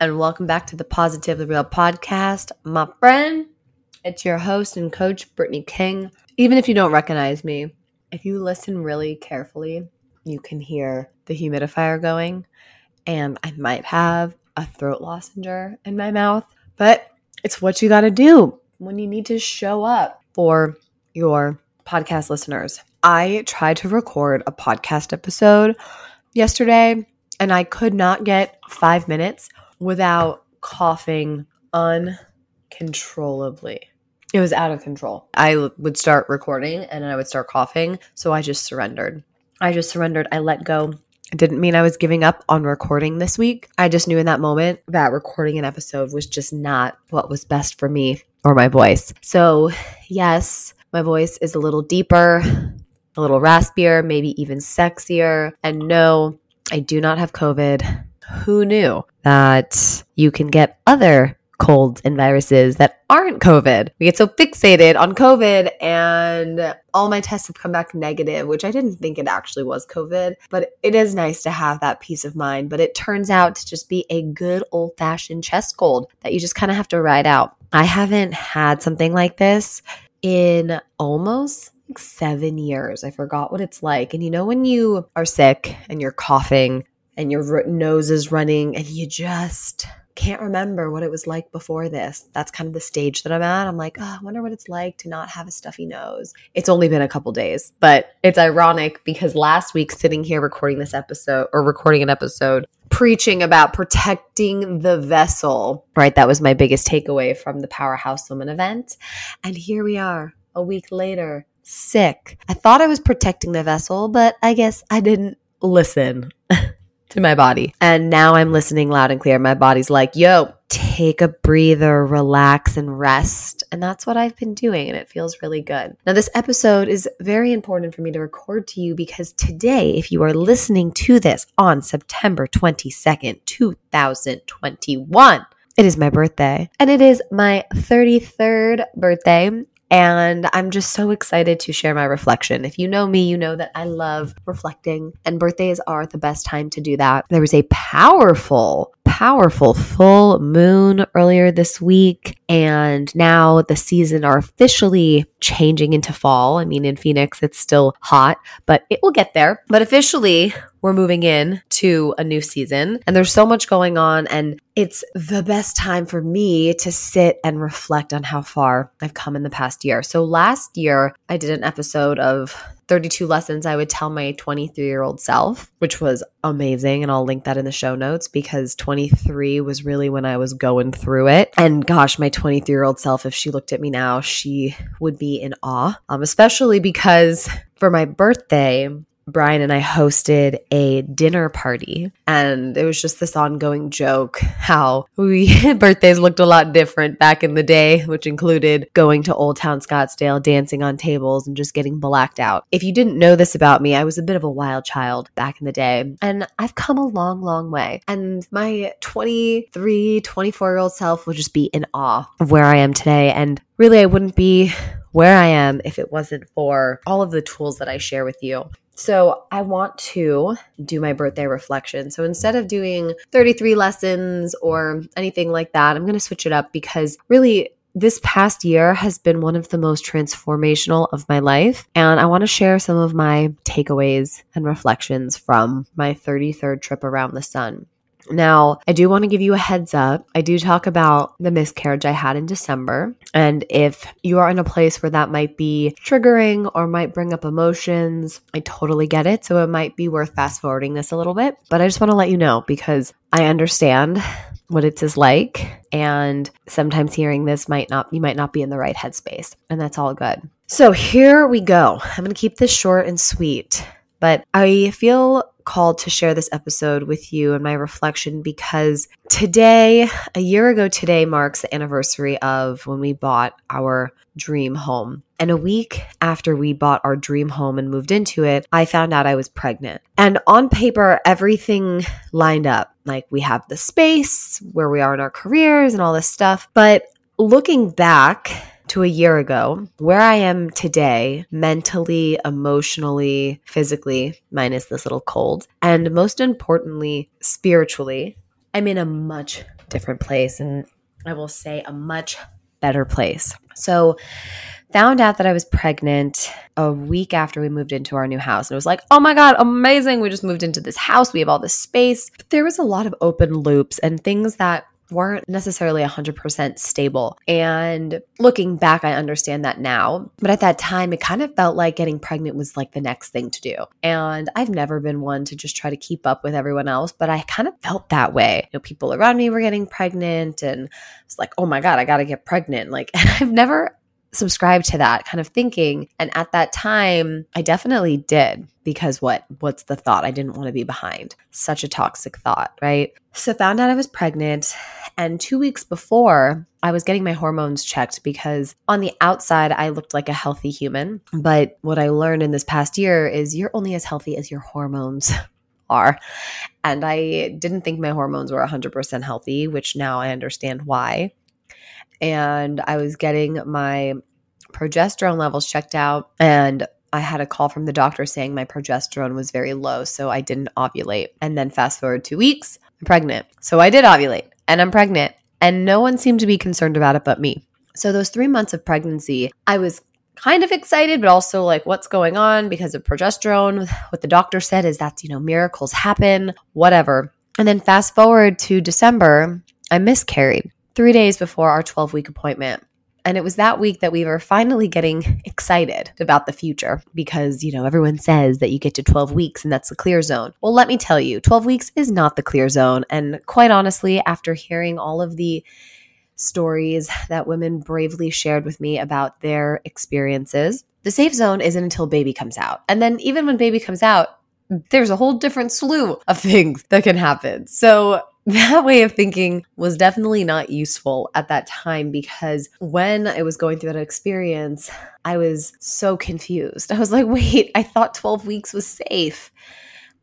and welcome back to the Positively Real podcast. My friend, it's your host and coach, Brittany King. Even if you don't recognize me, if you listen really carefully, you can hear the humidifier going, and I might have a throat lozenger in my mouth, but it's what you got to do when you need to show up for your podcast listeners. I tried to record a podcast episode yesterday and I could not get five minutes without coughing uncontrollably. It was out of control. I would start recording and I would start coughing. So I just surrendered. I just surrendered. I let go. It didn't mean I was giving up on recording this week. I just knew in that moment that recording an episode was just not what was best for me or my voice. So, yes, my voice is a little deeper, a little raspier, maybe even sexier. And no, I do not have COVID. Who knew that you can get other colds and viruses that aren't COVID? We get so fixated on COVID, and all my tests have come back negative, which I didn't think it actually was COVID. But it is nice to have that peace of mind. But it turns out to just be a good old fashioned chest cold that you just kind of have to ride out. I haven't had something like this in almost like seven years. I forgot what it's like. And you know, when you are sick and you're coughing and your nose is running and you just can't remember what it was like before this. That's kind of the stage that I'm at. I'm like, oh, I wonder what it's like to not have a stuffy nose. It's only been a couple days, but it's ironic because last week, sitting here recording this episode or recording an episode, preaching about protecting the vessel, right? That was my biggest takeaway from the Powerhouse Woman event. And here we are a week later, sick. I thought I was protecting the vessel, but I guess I didn't listen to my body. And now I'm listening loud and clear. My body's like, yo, take a breather, relax, and rest. And that's what I've been doing, and it feels really good. Now, this episode is very important for me to record to you because today, if you are listening to this on September 22nd, 2021, it is my birthday, and it is my 33rd birthday. And I'm just so excited to share my reflection. If you know me, you know that I love reflecting, and birthdays are the best time to do that. There was a powerful, powerful full moon earlier this week, and now the season are officially changing into fall. I mean, in Phoenix, it's still hot, but it will get there. But officially, we're moving in to a new season and there's so much going on and it's the best time for me to sit and reflect on how far I've come in the past year. So last year I did an episode of 32 lessons I would tell my 23 year old self, which was amazing. And I'll link that in the show notes because 23 was really when I was going through it. And gosh, my 23 year old self, if she looked at me now, she would be in awe, um, especially because for my birthday, Brian and I hosted a dinner party and it was just this ongoing joke how we birthdays looked a lot different back in the day, which included going to Old Town Scottsdale, dancing on tables and just getting blacked out. If you didn't know this about me, I was a bit of a wild child back in the day and I've come a long, long way. And my 23, 24 year old self will just be in awe of where I am today. And really, I wouldn't be where I am if it wasn't for all of the tools that I share with you. So I want to do my birthday reflection. So instead of doing 33 lessons or anything like that, I'm going to switch it up because really this past year has been one of the most transformational of my life. And I want to share some of my takeaways and reflections from my 33rd trip around the sun. Now, I do want to give you a heads up. I do talk about the miscarriage I had in December. And if you are in a place where that might be triggering or might bring up emotions, I totally get it. So it might be worth fast forwarding this a little bit. But I just want to let you know because I understand what it is like. And sometimes hearing this might not, you might not be in the right headspace. And that's all good. So here we go. I'm going to keep this short and sweet. But I feel called to share this episode with you and my reflection because today, a year ago today, marks the anniversary of when we bought our dream home. And a week after we bought our dream home and moved into it, I found out I was pregnant. And on paper, everything lined up. Like we have the space, where we are in our careers, and all this stuff. But looking back, to a year ago, where I am today, mentally, emotionally, physically, minus this little cold, and most importantly, spiritually, I'm in a much different place. And I will say a much better place. So, found out that I was pregnant a week after we moved into our new house. And it was like, oh my God, amazing. We just moved into this house. We have all this space. But there was a lot of open loops and things that weren't necessarily 100% stable. And looking back, I understand that now. But at that time, it kind of felt like getting pregnant was like the next thing to do. And I've never been one to just try to keep up with everyone else, but I kind of felt that way. You know, people around me were getting pregnant and it's like, oh my God, I got to get pregnant. Like, I've never subscribe to that kind of thinking. And at that time, I definitely did because what? What's the thought? I didn't want to be behind. Such a toxic thought, right? So found out I was pregnant and 2 weeks before, I was getting my hormones checked because on the outside I looked like a healthy human, but what I learned in this past year is you're only as healthy as your hormones are. And I didn't think my hormones were 100% healthy, which now I understand why and I was getting my progesterone levels checked out and I had a call from the doctor saying my progesterone was very low, so I didn't ovulate. And then fast forward two weeks, I'm pregnant. So I did ovulate and I'm pregnant, and no one seemed to be concerned about it but me. So those three months of pregnancy, I was kind of excited, but also like, what's going on because of progesterone? What the doctor said is that, you know, miracles happen, whatever. And then fast forward to December, I miscarried three days before our 12 week appointment. And it was that week that we were finally getting excited about the future because, you know, everyone says that you get to 12 weeks and that's the clear zone. Well, let me tell you, 12 weeks is not the clear zone. And quite honestly, after hearing all of the stories that women bravely shared with me about their experiences, the safe zone isn't until baby comes out. And then even when baby comes out, there's a whole different slew of things that can happen. So that way of thinking was definitely not useful at that time because when I was going through that experience, I was so confused. I was like, wait, I thought 12 weeks was safe.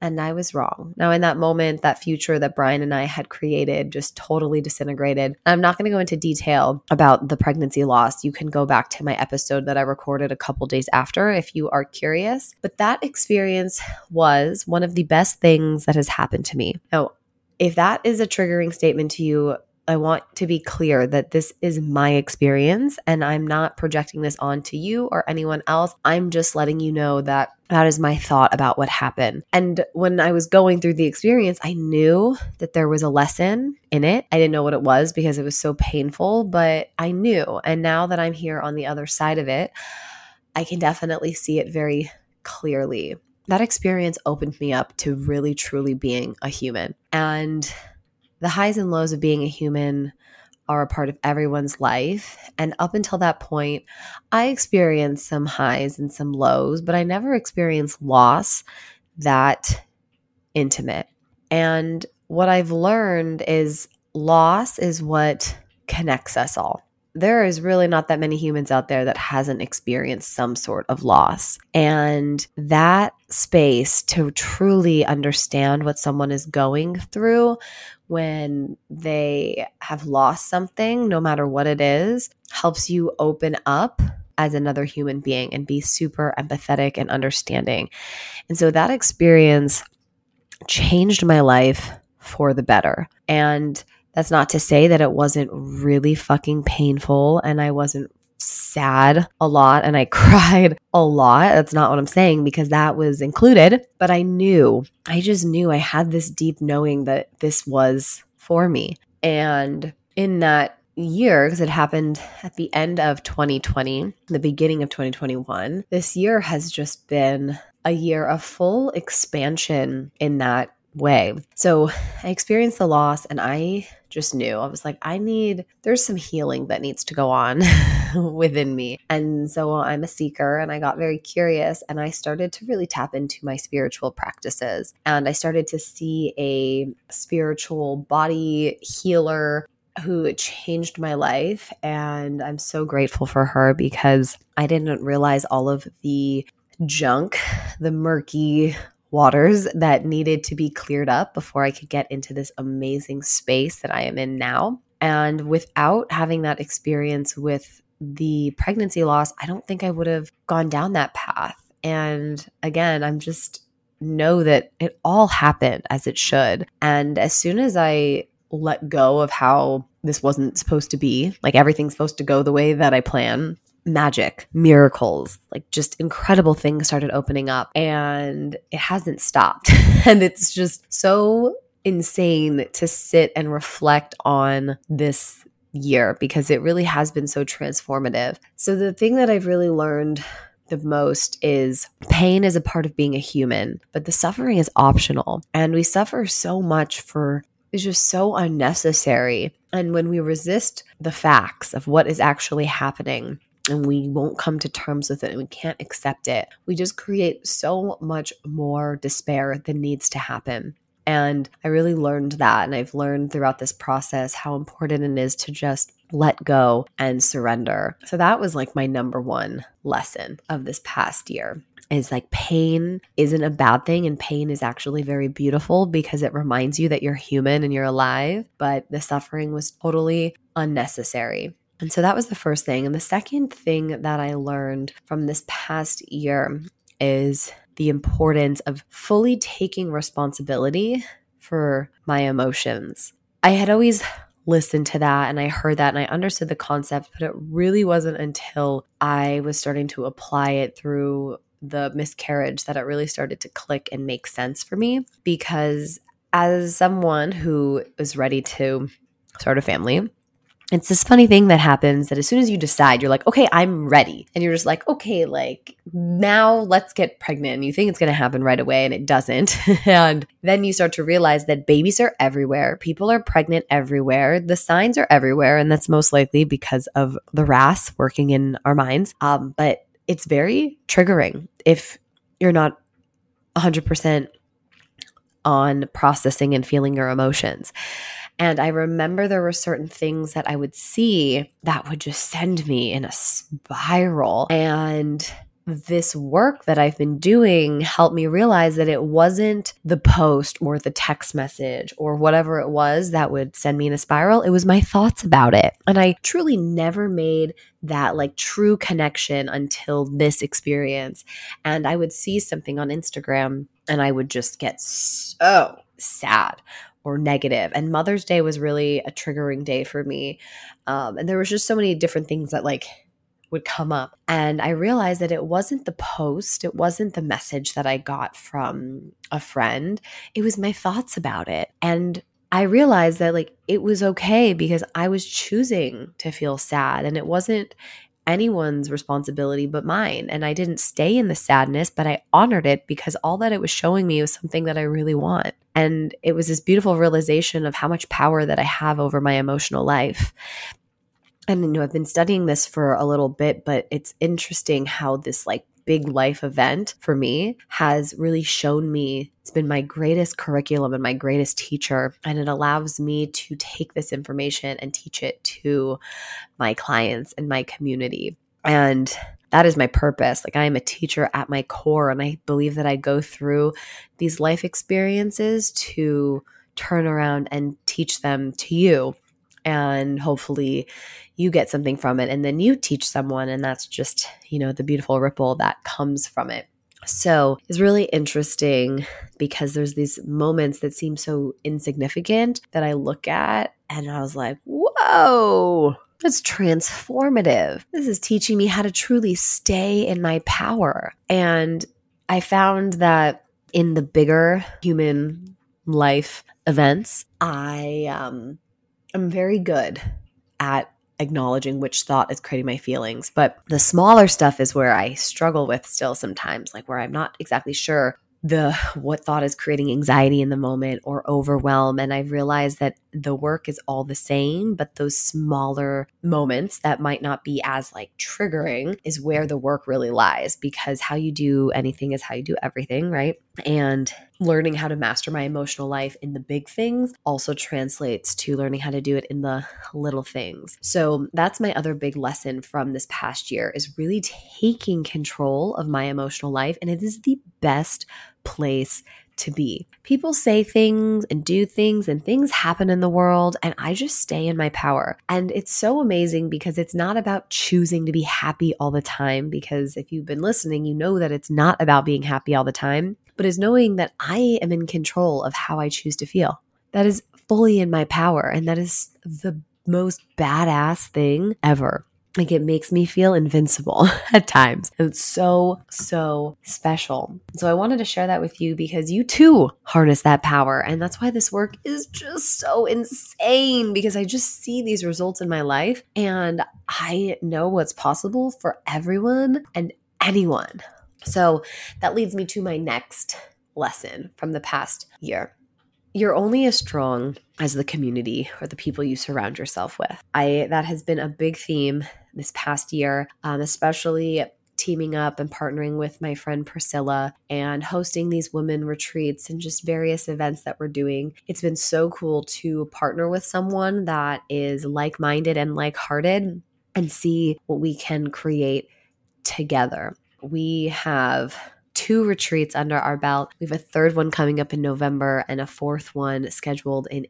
And I was wrong. Now, in that moment, that future that Brian and I had created just totally disintegrated. I'm not going to go into detail about the pregnancy loss. You can go back to my episode that I recorded a couple days after if you are curious. But that experience was one of the best things that has happened to me. Now, if that is a triggering statement to you, I want to be clear that this is my experience and I'm not projecting this onto you or anyone else. I'm just letting you know that that is my thought about what happened. And when I was going through the experience, I knew that there was a lesson in it. I didn't know what it was because it was so painful, but I knew. And now that I'm here on the other side of it, I can definitely see it very clearly that experience opened me up to really truly being a human. And the highs and lows of being a human are a part of everyone's life. And up until that point, I experienced some highs and some lows, but I never experienced loss that intimate. And what I've learned is loss is what connects us all there is really not that many humans out there that hasn't experienced some sort of loss. And that space to truly understand what someone is going through when they have lost something, no matter what it is, helps you open up as another human being and be super empathetic and understanding. And so that experience changed my life for the better. And that's not to say that it wasn't really fucking painful and I wasn't sad a lot and I cried a lot. That's not what I'm saying because that was included. But I knew, I just knew I had this deep knowing that this was for me. And in that year, because it happened at the end of 2020, the beginning of 2021, this year has just been a year of full expansion in that way. So I experienced the loss and I just knew. I was like, I need, there's some healing that needs to go on within me. And so I'm a seeker and I got very curious and I started to really tap into my spiritual practices. And I started to see a spiritual body healer who changed my life. And I'm so grateful for her because I didn't realize all of the junk, the murky waters that needed to be cleared up before I could get into this amazing space that I am in now. And without having that experience with the pregnancy loss, I don't think I would have gone down that path. And again, I'm just know that it all happened as it should. And as soon as I let go of how this wasn't supposed to be, like everything's supposed to go the way that I plan, magic, miracles, like just incredible things started opening up and it hasn't stopped. and it's just so insane to sit and reflect on this year because it really has been so transformative. So, the thing that I've really learned the most is pain is a part of being a human, but the suffering is optional. And we suffer so much for it's just so unnecessary. And when we resist the facts of what is actually happening, and we won't come to terms with it and we can't accept it, we just create so much more despair than needs to happen. And I really learned that. And I've learned throughout this process how important it is to just let go and surrender. So that was like my number one lesson of this past year is like pain isn't a bad thing and pain is actually very beautiful because it reminds you that you're human and you're alive, but the suffering was totally unnecessary. And so that was the first thing. And the second thing that I learned from this past year is the importance of fully taking responsibility for my emotions. I had always listened to that and I heard that and I understood the concept, but it really wasn't until I was starting to apply it through the miscarriage that it really started to click and make sense for me. Because as someone who is ready to start a family, it's this funny thing that happens that as soon as you decide, you're like, okay, I'm ready. And you're just like, okay, like now let's get pregnant. And you think it's going to happen right away and it doesn't. and then you start to realize that babies are everywhere. People are pregnant everywhere. The signs are everywhere. And that's most likely because of the RAS working in our minds. Um, but it's very triggering if you're not 100% on processing and feeling your emotions. And I remember there were certain things that I would see that would just send me in a spiral. And this work that I've been doing helped me realize that it wasn't the post or the text message or whatever it was that would send me in a spiral. It was my thoughts about it. And I truly never made that like true connection until this experience. And I would see something on Instagram and I would just get so sad or negative. And Mother's Day was really a triggering day for me. Um, and there was just so many different things that like would come up. And I realized that it wasn't the post, it wasn't the message that I got from a friend, it was my thoughts about it. And I realized that like it was okay because I was choosing to feel sad and it wasn't anyone's responsibility but mine. And I didn't stay in the sadness, but I honored it because all that it was showing me was something that I really want. And it was this beautiful realization of how much power that I have over my emotional life. And you know, I've been studying this for a little bit, but it's interesting how this like big life event for me has really shown me it's been my greatest curriculum and my greatest teacher. And it allows me to take this information and teach it to my clients and my community. And that is my purpose. Like, I am a teacher at my core, and I believe that I go through these life experiences to turn around and teach them to you. And hopefully, you get something from it, and then you teach someone, and that's just, you know, the beautiful ripple that comes from it. So it's really interesting because there's these moments that seem so insignificant that I look at and I was like, whoa, that's transformative. This is teaching me how to truly stay in my power. And I found that in the bigger human life events, I um, am very good at acknowledging which thought is creating my feelings. But the smaller stuff is where I struggle with still sometimes, like where I'm not exactly sure the what thought is creating anxiety in the moment or overwhelm and i've realized that the work is all the same but those smaller moments that might not be as like triggering is where the work really lies because how you do anything is how you do everything right and learning how to master my emotional life in the big things also translates to learning how to do it in the little things. So that's my other big lesson from this past year is really taking control of my emotional life and it is the best place to be. People say things and do things, and things happen in the world, and I just stay in my power. And it's so amazing because it's not about choosing to be happy all the time. Because if you've been listening, you know that it's not about being happy all the time but is knowing that I am in control of how I choose to feel. That is fully in my power. And that is the most badass thing ever. Like it makes me feel invincible at times. And it's so, so special. So I wanted to share that with you because you too harness that power. And that's why this work is just so insane because I just see these results in my life and I know what's possible for everyone and anyone. So that leads me to my next lesson from the past year. You're only as strong as the community or the people you surround yourself with. I that has been a big theme this past year, um, especially teaming up and partnering with my friend Priscilla and hosting these women retreats and just various events that we're doing. It's been so cool to partner with someone that is like minded and like hearted and see what we can create together we have two retreats under our belt. We have a third one coming up in November and a fourth one scheduled in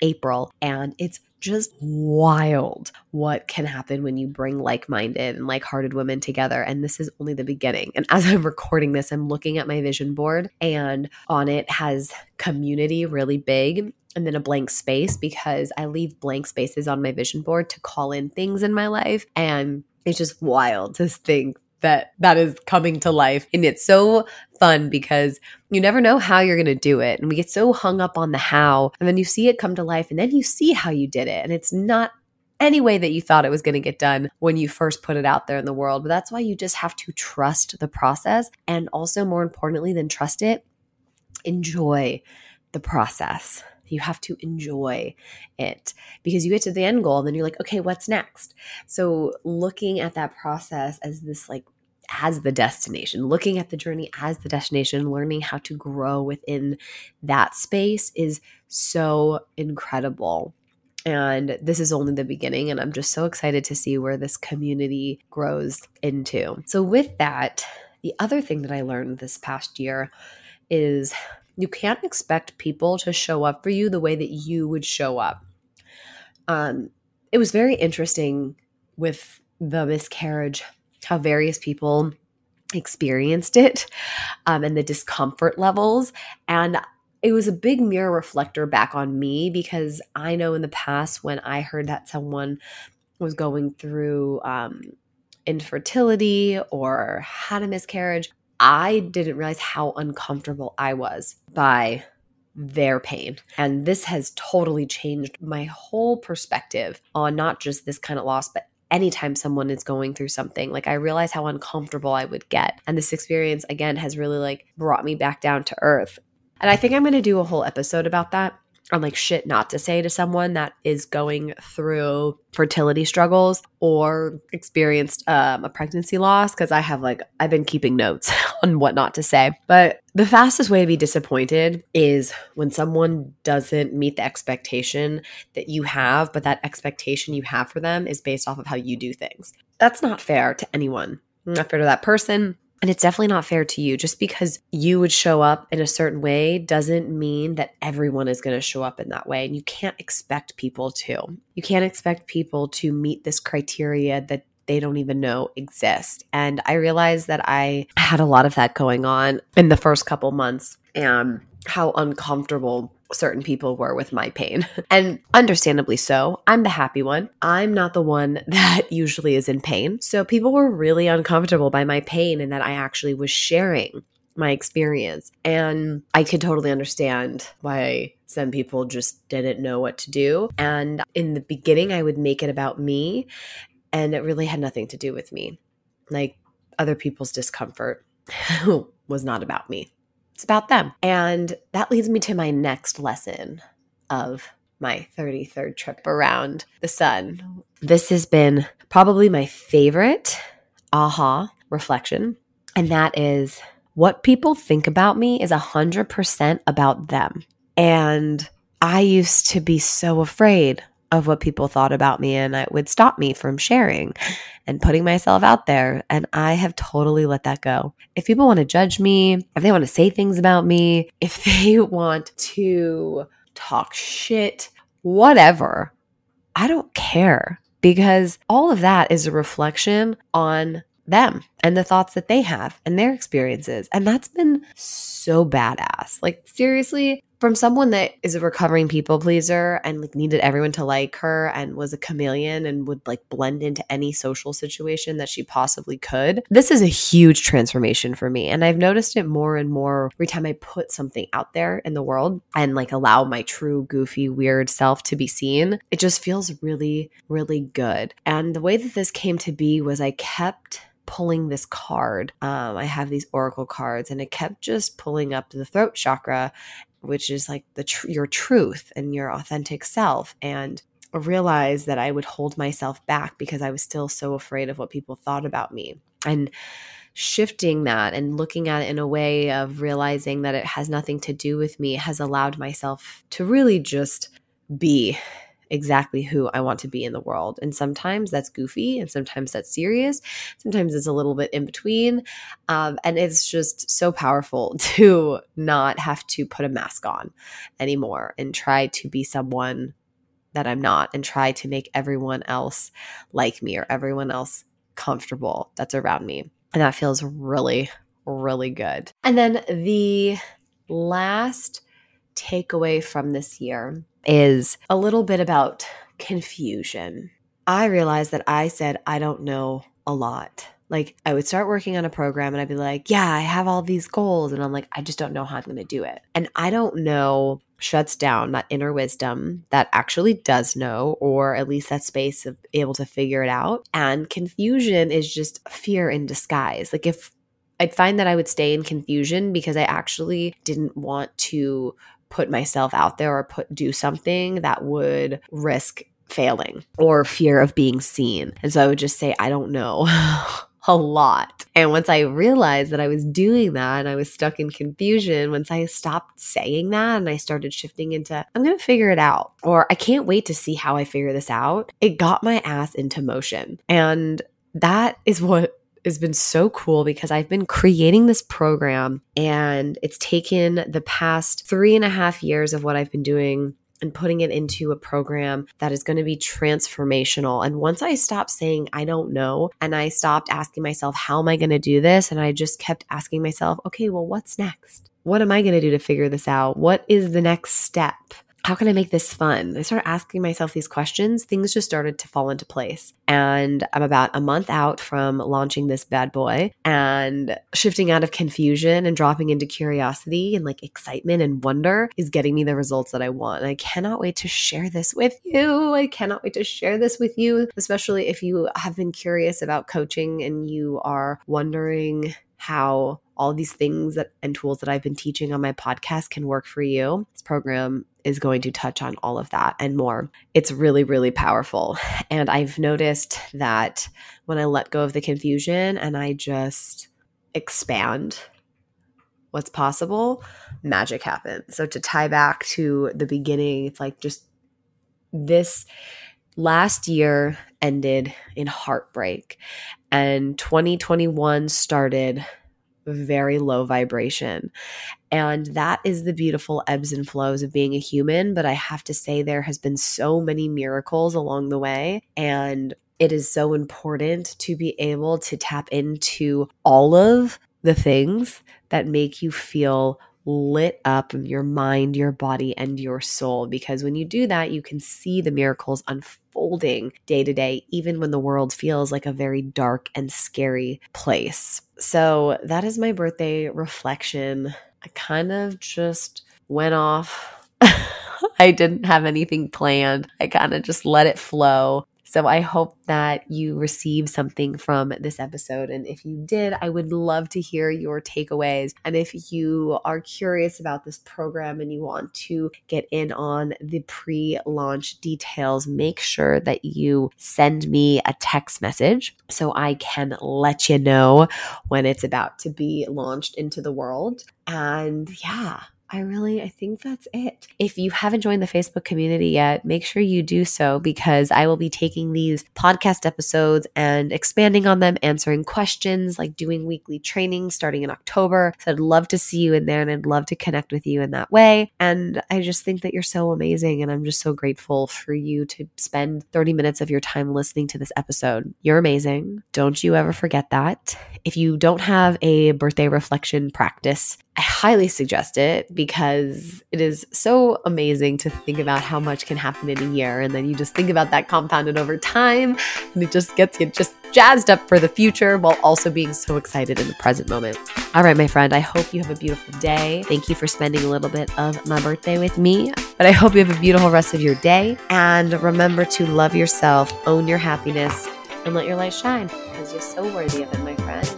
April. And it's just wild what can happen when you bring like minded and like hearted women together. And this is only the beginning. And as I'm recording this, I'm looking at my vision board, and on it has community really big and then a blank space because I leave blank spaces on my vision board to call in things in my life. And it's just wild to think that that is coming to life. And it's so fun because you never know how you're going to do it. And we get so hung up on the how and then you see it come to life and then you see how you did it. And it's not any way that you thought it was going to get done when you first put it out there in the world. But that's why you just have to trust the process and also more importantly than trust it enjoy the process you have to enjoy it because you get to the end goal and then you're like, okay, what's next? So looking at that process as this like as the destination, looking at the journey as the destination, learning how to grow within that space is so incredible. And this is only the beginning. And I'm just so excited to see where this community grows into. So, with that, the other thing that I learned this past year is you can't expect people to show up for you the way that you would show up. Um, it was very interesting with the miscarriage how various people experienced it um, and the discomfort levels. And it was a big mirror reflector back on me because I know in the past when I heard that someone was going through um, infertility or had a miscarriage, I didn't realize how uncomfortable I was by their pain. And this has totally changed my whole perspective on not just this kind of loss, but anytime someone is going through something. Like i realize how uncomfortable i would get. And this experience again has really like brought me back down to earth. And i think i'm going to do a whole episode about that on like shit not to say to someone that is going through fertility struggles or experienced um, a pregnancy loss because I have like I've been keeping notes on what not to say. But the fastest way to be disappointed is when someone doesn't meet the expectation that you have, but that expectation you have for them is based off of how you do things. That's not fair to anyone. Not fair to that person, and it's definitely not fair to you. Just because you would show up in a certain way doesn't mean that everyone is going to show up in that way. And you can't expect people to. You can't expect people to meet this criteria that they don't even know exist. And I realized that I had a lot of that going on in the first couple months and how uncomfortable certain people were with my pain. And understandably so. I'm the happy one. I'm not the one that usually is in pain. So people were really uncomfortable by my pain and that I actually was sharing my experience. And I could totally understand why some people just didn't know what to do. And in the beginning, I would make it about me, and it really had nothing to do with me. Like other people's discomfort was not about me It's about them. And that leads me to my next lesson of my 33rd trip around the sun. This has been probably my favorite aha reflection. And that is what people think about me is 100% about them. And I used to be so afraid of what people thought about me and it would stop me from sharing and putting myself out there. And I have totally let that go. If people want to judge me, if they want to say things about me, if they want to talk shit, whatever, I don't care because all of that is a reflection on them and the thoughts that they have and their experiences. And that's been so badass. Like, seriously, from someone that is a recovering people pleaser and like needed everyone to like her and was a chameleon and would like blend into any social situation that she possibly could. This is a huge transformation for me and I've noticed it more and more every time I put something out there in the world and like allow my true goofy weird self to be seen. It just feels really really good. And the way that this came to be was I kept pulling this card. Um, I have these oracle cards, and it kept just pulling up the throat chakra, which is like the tr- your truth and your authentic self. And realize that I would hold myself back because I was still so afraid of what people thought about me. And shifting that and looking at it in a way of realizing that it has nothing to do with me has allowed myself to really just be exactly who I want to be in the world. And sometimes that's goofy and sometimes that's serious. Sometimes it's a little bit in between. Um, and it's just so powerful to not have to put a mask on anymore and try to be someone that I'm not and try to make everyone else like me or everyone else comfortable that's around me. And that feels really, really good. And then the last takeaway from this year is a little bit about confusion. I realized that I said, I don't know a lot. Like, I would start working on a program and I'd be like, Yeah, I have all these goals. And I'm like, I just don't know how I'm going to do it. And I don't know shuts down that inner wisdom that actually does know, or at least that space of able to figure it out. And confusion is just fear in disguise. Like, if I'd find that I would stay in confusion because I actually didn't want to put myself out there or put do something that would risk failing or fear of being seen. And so I would just say, I don't know. a lot. And once I realized that I was doing that and I was stuck in confusion, once I stopped saying that and I started shifting into, I'm going to figure it out, or I can't wait to see how I figure this out, it got my ass into motion. And that is what has been so cool because I've been creating this program and it's taken the past three and a half years of what I've been doing and putting it into a program that is going to be transformational. And once I stopped saying, I don't know, and I stopped asking myself, how am I going to do this? And I just kept asking myself, okay, well, what's next? What am I going to do to figure this out? What is the next step? How can I make this fun? I started asking myself these questions. Things just started to fall into place. And I'm about a month out from launching this bad boy and shifting out of confusion and dropping into curiosity and like excitement and wonder is getting me the results that I want. And I cannot wait to share this with you. I cannot wait to share this with you, especially if you have been curious about coaching and you are wondering how all these things that and tools that I've been teaching on my podcast can work for you. This program is going to touch on all of that and more. It's really, really powerful. And I've noticed that when I let go of the confusion and I just expand what's possible, magic happens. So to tie back to the beginning, it's like just this last year ended in heartbreak and 2021 started very low vibration. And that is the beautiful ebbs and flows of being a human. But I have to say, there has been so many miracles along the way. And it is so important to be able to tap into all of the things that make you feel lit up your mind, your body, and your soul. Because when you do that, you can see the miracles unfolding day to day, even when the world feels like a very dark and scary place. So that is my birthday reflection. I kind of just went off. I didn't have anything planned. I kind of just let it flow. So I hope that you received something from this episode. And if you did, I would love to hear your takeaways. And if you are curious about this program and you want to get in on the pre launch details, make sure that you send me a text message so I can let you know when it's about to be launched into the world. And yeah, I really, I think that's it. If you haven't joined the Facebook community yet, make sure you do so because I will be taking these podcast episodes and expanding on them, answering questions, like doing weekly training starting in October. So I'd love to see you in there and I'd love to connect with you in that way. And I just think that you're so amazing. And I'm just so grateful for you to spend 30 minutes of your time listening to this episode. You're amazing. Don't you ever forget that. If you don't have a birthday reflection practice, I highly suggest it because it is so amazing to think about how much can happen in a year. And then you just think about that compounded over time and it just gets you just jazzed up for the future while also being so excited in the present moment. All right, my friend, I hope you have a beautiful day. Thank you for spending a little bit of my birthday with me. But I hope you have a beautiful rest of your day. And remember to love yourself, own your happiness, and let your light shine because you're so worthy of it, my friend.